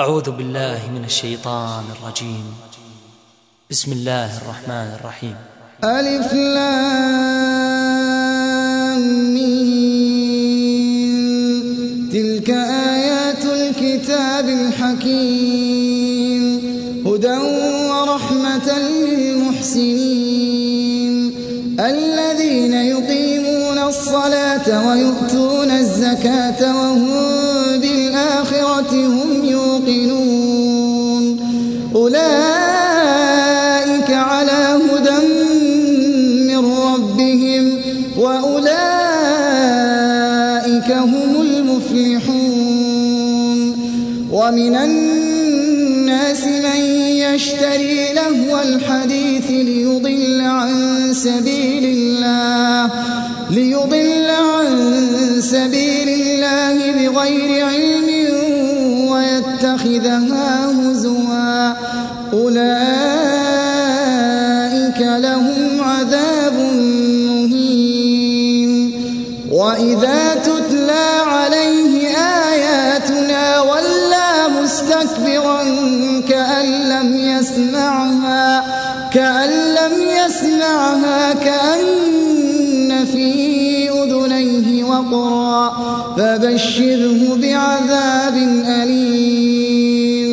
أعوذ بالله من الشيطان الرجيم. بسم الله الرحمن الرحيم. ألف لام ميم. تلك آيات الكتاب الحكيم. هدى ورحمة للمحسنين. الذين يقيمون الصلاة ويؤتون الزكاة وهم وأولئك هم المفلحون. ومن الناس من يشتري لهو الحديث ليضل عن سبيل الله ليضل عن سبيل الله بغير علم ويتخذها هزوا. أولئك فبشره بعذاب أليم.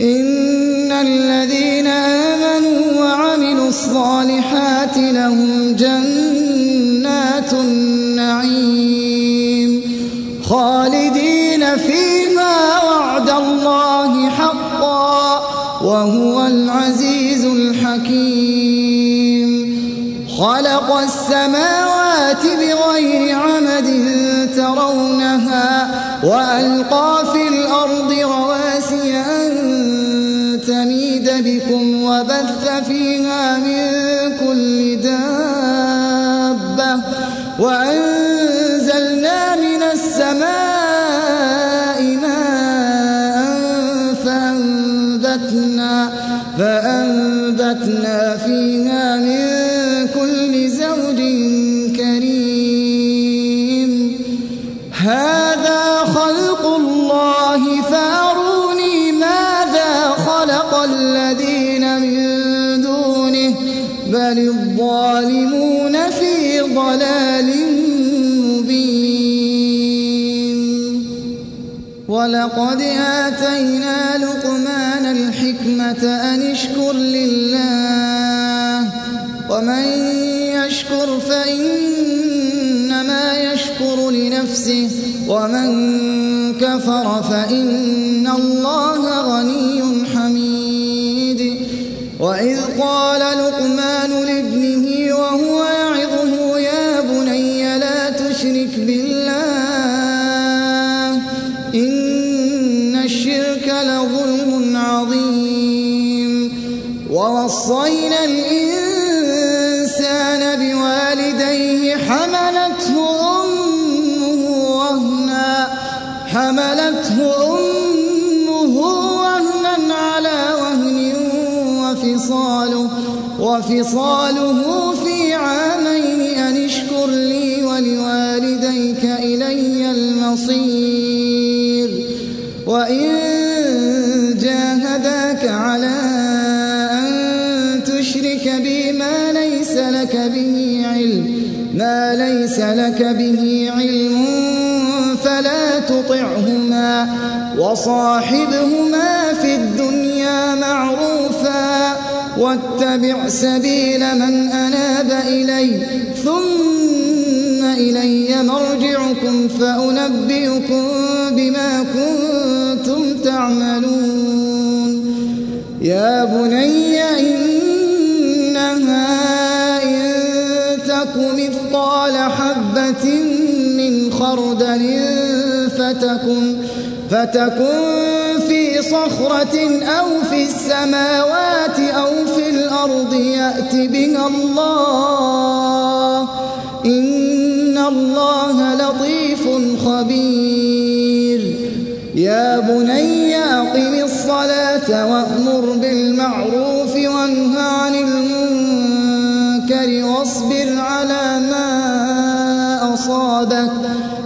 إن الذين آمنوا وعملوا الصالحات لهم جنات النعيم. خالدين فيها وعد الله حقا وهو العزيز الحكيم. خلق السماوات بغير عمد ترونها وألقى في الأرض رواسي أن تميد بكم وبث فيها من كل دابة وأنزلنا من السماء ماء فأنبتنا, فأنبتنا فيها ولقد آتينا لقمان الحكمة أن اشكر لله ومن يشكر فإنما يشكر لنفسه ومن كفر فإن الله غني حميد. وإذ قال لقمان لابنه ووصينا الإنسان بوالديه حملته أمه وهنا حملته أمه وهنا على وهن وفصاله وفصاله ما ليس لك به علم فلا تطعهما وصاحبهما في الدنيا معروفا واتبع سبيل من أناب إلي ثم إلي مرجعكم فأنبئكم بما كنتم تعملون يا بني خردل فتكن فتكن في صخرة أو في السماوات أو في الأرض يأت بها الله إن الله لطيف خبير. يا بني أقم الصلاة وأمر بالمعروف وانه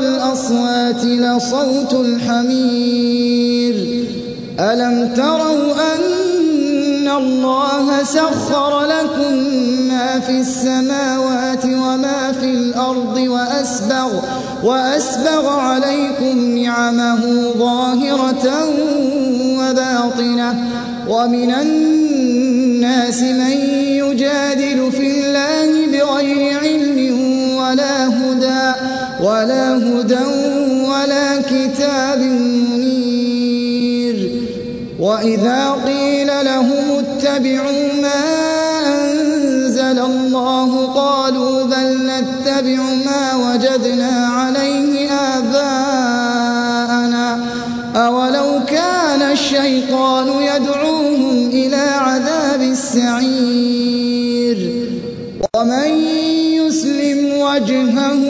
الأصوات لصوت الحمير. ألم تروا أن الله سخر لكم ما في السماوات وما في الأرض وأسبغ, وأسبغ عليكم نعمه ظاهرة وباطنة. ومن الناس من يجادل في ولا هدى ولا كتاب منير. وإذا قيل لهم اتبعوا ما أنزل الله قالوا بل نتبع ما وجدنا عليه آباءنا. أولو كان الشيطان يدعوهم إلى عذاب السعير. ومن يسلم وجهه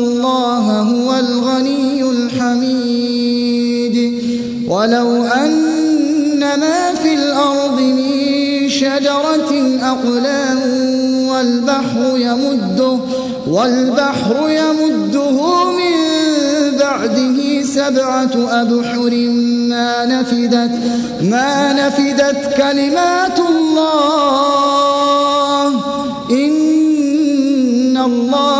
الله هو الغني الحميد ولو أن ما في الأرض من شجرة أقلام والبحر يمده والبحر يمده من بعده سبعة أبحر ما نفدت ما نفدت كلمات الله إن الله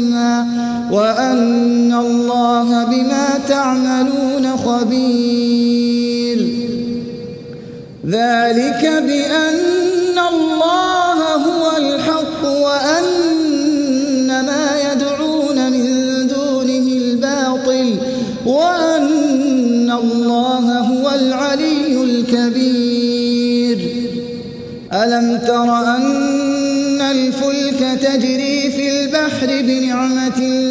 وأن الله بما تعملون خبير. ذلك بأن الله هو الحق وأن ما يدعون من دونه الباطل وأن الله هو العلي الكبير. ألم تر أن الفلك تجري في البحر بنعمة الله